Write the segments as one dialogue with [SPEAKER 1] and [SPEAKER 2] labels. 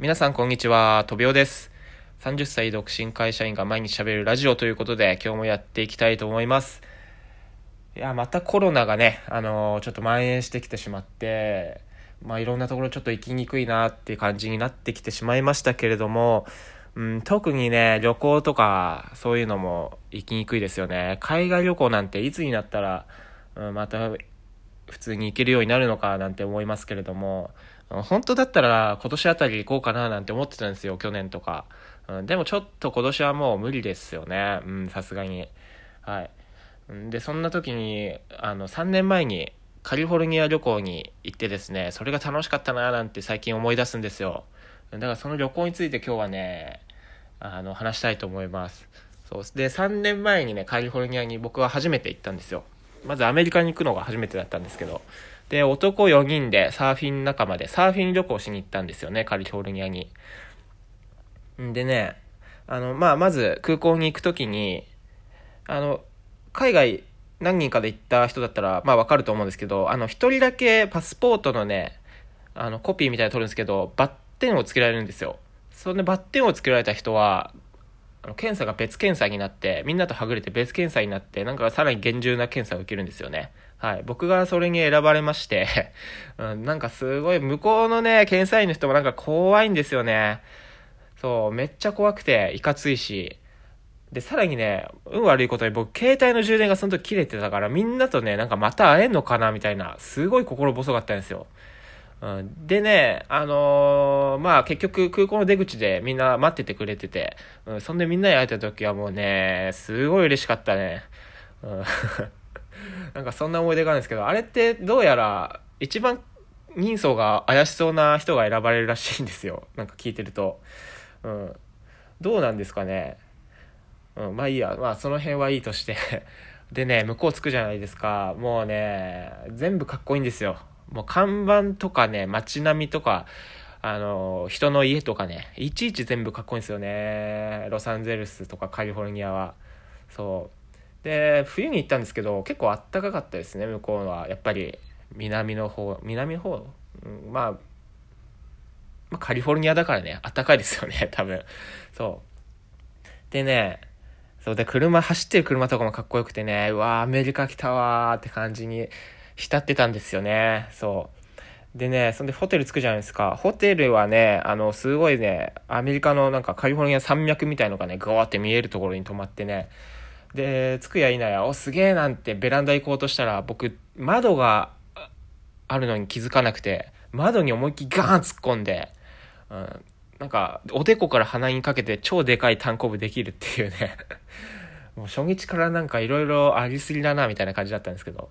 [SPEAKER 1] 皆さんこんにちは、とびおです。30歳独身会社員が毎日喋るラジオということで、今日もやっていきたいと思います。いや、またコロナがね、あのーちょっと蔓延してきてしまって、まあいろんなところちょっと行きにくいなっていう感じになってきてしまいましたけれども、うん、特にね、旅行とか、そういうのも行きにくいですよね。海外旅行なんていつになったら、うん、また普通に行けるようになるのかなんて思いますけれども、本当だったら今年あたり行こうかななんて思ってたんですよ、去年とか。うん、でもちょっと今年はもう無理ですよね。うん、さすがに。はい。で、そんな時に、あの、3年前にカリフォルニア旅行に行ってですね、それが楽しかったななんて最近思い出すんですよ。だからその旅行について今日はね、あの、話したいと思います。そう。で、3年前にね、カリフォルニアに僕は初めて行ったんですよ。まずアメリカに行くのが初めてだったんですけど。で、男4人でサーフィン仲間でサーフィン旅行しに行ったんですよね、カリフォルニアに。んでね、あの、まあ、まず空港に行くときに、あの、海外何人かで行った人だったら、まあわかると思うんですけど、あの、一人だけパスポートのね、あの、コピーみたいなの取るんですけど、バッテンをつけられるんですよ。そんでバッテンをつけられた人は、あの検査が別検査になって、みんなとはぐれて別検査になって、なんかさらに厳重な検査を受けるんですよね。はい。僕がそれに選ばれまして、うん、なんかすごい、向こうのね、検査員の人もなんか怖いんですよね。そう、めっちゃ怖くて、いかついし。で、さらにね、運悪いことに僕、携帯の充電がその時切れてたから、みんなとね、なんかまた会えんのかなみたいな、すごい心細かったんですよ。うん、でね、あのーまあ結局空港の出口でみんな待っててくれてて、うん、そんでみんなに会えた時はもうね、すごい嬉しかったね。うん、なんかそんな思い出があるんですけど、あれってどうやら一番人相が怪しそうな人が選ばれるらしいんですよ。なんか聞いてると。うん。どうなんですかね。うん、まあいいや。まあその辺はいいとして。でね、向こう着くじゃないですか。もうね、全部かっこいいんですよ。もう看板とかね、街並みとか、あの、人の家とかね、いちいち全部かっこいいんですよね。ロサンゼルスとかカリフォルニアは。そう。で、冬に行ったんですけど、結構あったかかったですね、向こうは。やっぱり、南の方、南の方、うん、まあ、まあ、カリフォルニアだからね、あったかいですよね、多分。そう。でね、そうで、車、走ってる車とかもかっこよくてね、うわアメリカ来たわーって感じに浸ってたんですよね。そう。でね、そんでホテル着くじゃないですか。ホテルはね、あの、すごいね、アメリカのなんかカリフォルニア山脈みたいのがね、ガーって見えるところに泊まってね、で、着くや否や、お、すげえなんてベランダ行こうとしたら、僕、窓があるのに気づかなくて、窓に思いっきりガーン突っ込んで、うん、なんか、おでこから鼻にかけて超でかい単行部できるっていうね。もう初日からなんかいろいろありすぎだな、みたいな感じだったんですけど。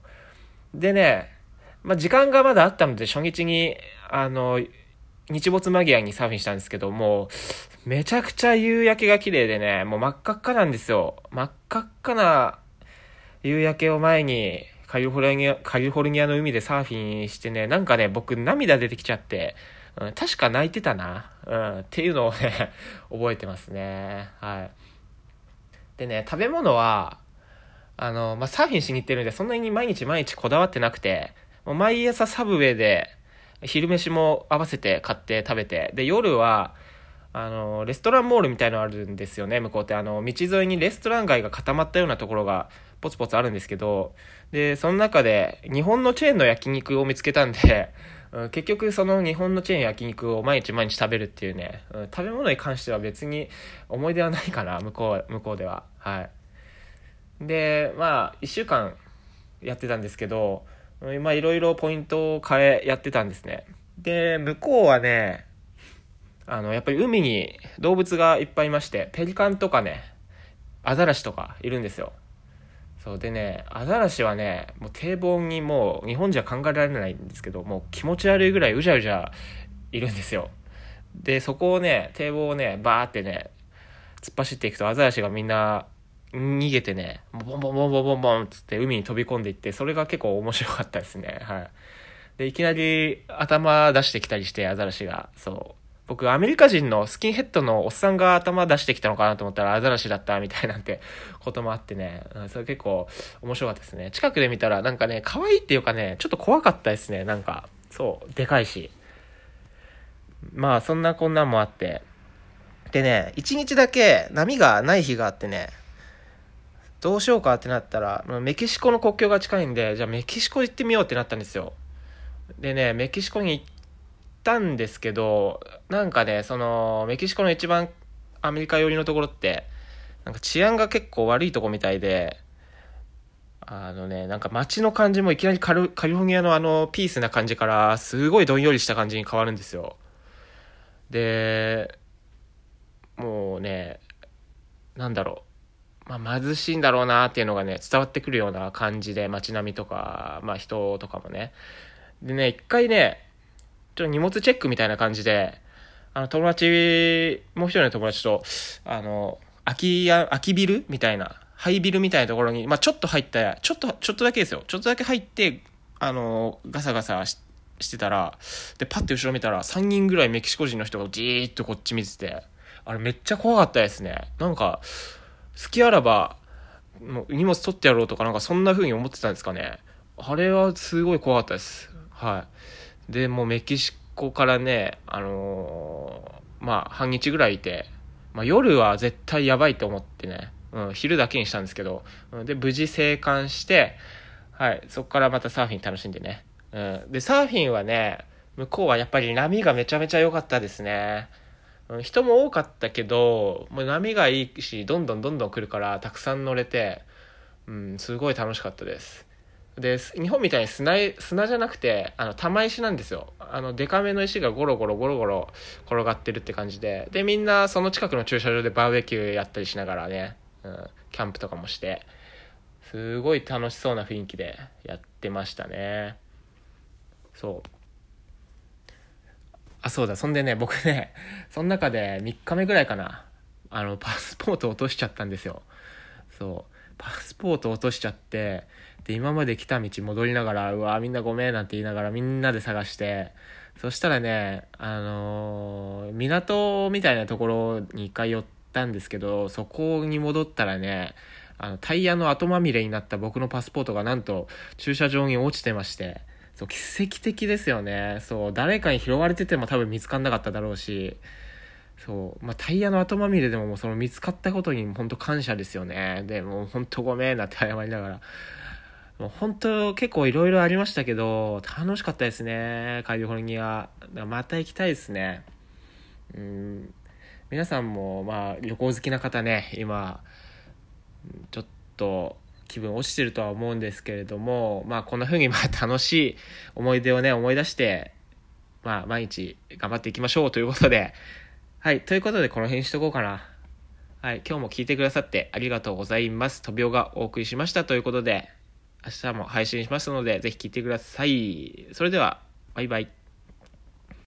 [SPEAKER 1] でね、まあ、時間がまだあったので、初日に、あの、日没間際にサーフィンしたんですけど、も、めちゃくちゃ夕焼けが綺麗でね、もう真っ赤っかなんですよ。真っ赤っかな夕焼けを前に、カリフォルニア、カリフォルニアの海でサーフィンしてね、なんかね、僕涙出てきちゃって、うん、確か泣いてたな。うん、っていうのをね、覚えてますね。はい。でね、食べ物は、あの、まあ、サーフィンしに行ってるんで、そんなに毎日毎日こだわってなくて、もう毎朝サブウェイで、昼飯も合わせて買って食べて、で、夜は、あの、レストランモールみたいのあるんですよね、向こうって。あの、道沿いにレストラン街が固まったようなところが、ポツポツあるんですけど、で、その中で、日本のチェーンの焼肉を見つけたんで、うん結局その日本のチェーン焼肉を毎日毎日食べるっていうね、うん食べ物に関しては別に思い出はないかな、向こう、向こうでは。はい。で、まあ、一週間やってたんですけど、うんまあ、いろいろポイントを変え、やってたんですね。で、向こうはね、あの、やっぱり海に動物がいっぱいいまして、ペリカンとかね、アザラシとかいるんですよ。そうでね、アザラシはね、もう堤防にもう日本じゃ考えられないんですけど、もう気持ち悪いぐらいうじゃうじゃいるんですよ。で、そこをね、堤防をね、バーってね、突っ走っていくとアザラシがみんな逃げてね、ボンボンボンボンボンボンっつって海に飛び込んでいって、それが結構面白かったですね。はい。で、いきなり頭出してきたりして、アザラシが。そう。僕、アメリカ人のスキンヘッドのおっさんが頭出してきたのかなと思ったらアザラシだったみたいなんて こともあってね、それ結構面白かったですね。近くで見たらなんかね、可愛いっていうかね、ちょっと怖かったですね。なんか、そう、でかいし。まあそんなこんなんもあって。でね、一日だけ波がない日があってね、どうしようかってなったら、メキシコの国境が近いんで、じゃあメキシコ行ってみようってなったんですよ。でね、メキシコに行ったんですけど、なんかね、その、メキシコの一番アメリカ寄りのところって、なんか治安が結構悪いとこみたいで、あのね、なんか街の感じもいきなりカルカリフォルニアのあのピースな感じからすごいどんよりした感じに変わるんですよ。で、もうね、なんだろう。まあ、貧しいんだろうなっていうのがね、伝わってくるような感じで、街並みとか、まあ人とかもね。でね、一回ね、ちょっと荷物チェックみたいな感じで、あの、友達、もう一人の友達と、あの、空き家、空きビルみたいな、ハイビルみたいなところに、まあちょっと入った、ちょっと、ちょっとだけですよ。ちょっとだけ入って、あの、ガサガサしてたら、で、パッて後ろ見たら、3人ぐらいメキシコ人の人がじーっとこっち見てて、あれめっちゃ怖かったですね。なんか、好きあらば、もう荷物取ってやろうとかなんかそんな風に思ってたんですかね。あれはすごい怖かったです。はい。で、もうメキシコからね、あのー、まあ、半日ぐらいいて、まあ、夜は絶対やばいと思ってね、うん、昼だけにしたんですけど、うん、で、無事生還して、はい、そこからまたサーフィン楽しんでね。うん、で、サーフィンはね、向こうはやっぱり波がめちゃめちゃ良かったですね。人も多かったけど、もう波がいいし、どんどんどんどん来るから、たくさん乗れて、うん、すごい楽しかったです。で、日本みたいに砂、砂じゃなくて、あの、玉石なんですよ。あの、デカめの石がゴロゴロゴロゴロ転がってるって感じで、で、みんなその近くの駐車場でバーベキューやったりしながらね、うん、キャンプとかもして、すごい楽しそうな雰囲気でやってましたね。そう。そうだ、そんでね、僕ね、その中で3日目ぐらいかな、あの、パスポート落としちゃったんですよ。そう。パスポート落としちゃって、で、今まで来た道戻りながら、うわ、みんなごめんなんて言いながらみんなで探して、そしたらね、あのー、港みたいなところに一回寄ったんですけど、そこに戻ったらね、あの、タイヤの後まみれになった僕のパスポートがなんと駐車場に落ちてまして、そう、奇跡的ですよね。そう、誰かに拾われてても多分見つかんなかっただろうし、そう、まあ、タイヤの後まみれでももうその見つかったことに本当感謝ですよね。で、もう本当ごめんなって謝りながら。もう本当結構いろいろありましたけど、楽しかったですね、カリフォルニア。また行きたいですね。うん。皆さんも、まあ、旅行好きな方ね、今、ちょっと、気分落ちてるとは思うんですけれども、まあこんな風にまあ楽しい思い出をね、思い出して、まあ毎日頑張っていきましょうということで、はい、ということでこの辺にしとこうかな。はい、今日も聞いてくださってありがとうございます。トビオがお送りしましたということで、明日も配信しますので、ぜひ聞いてください。それでは、バイバイ。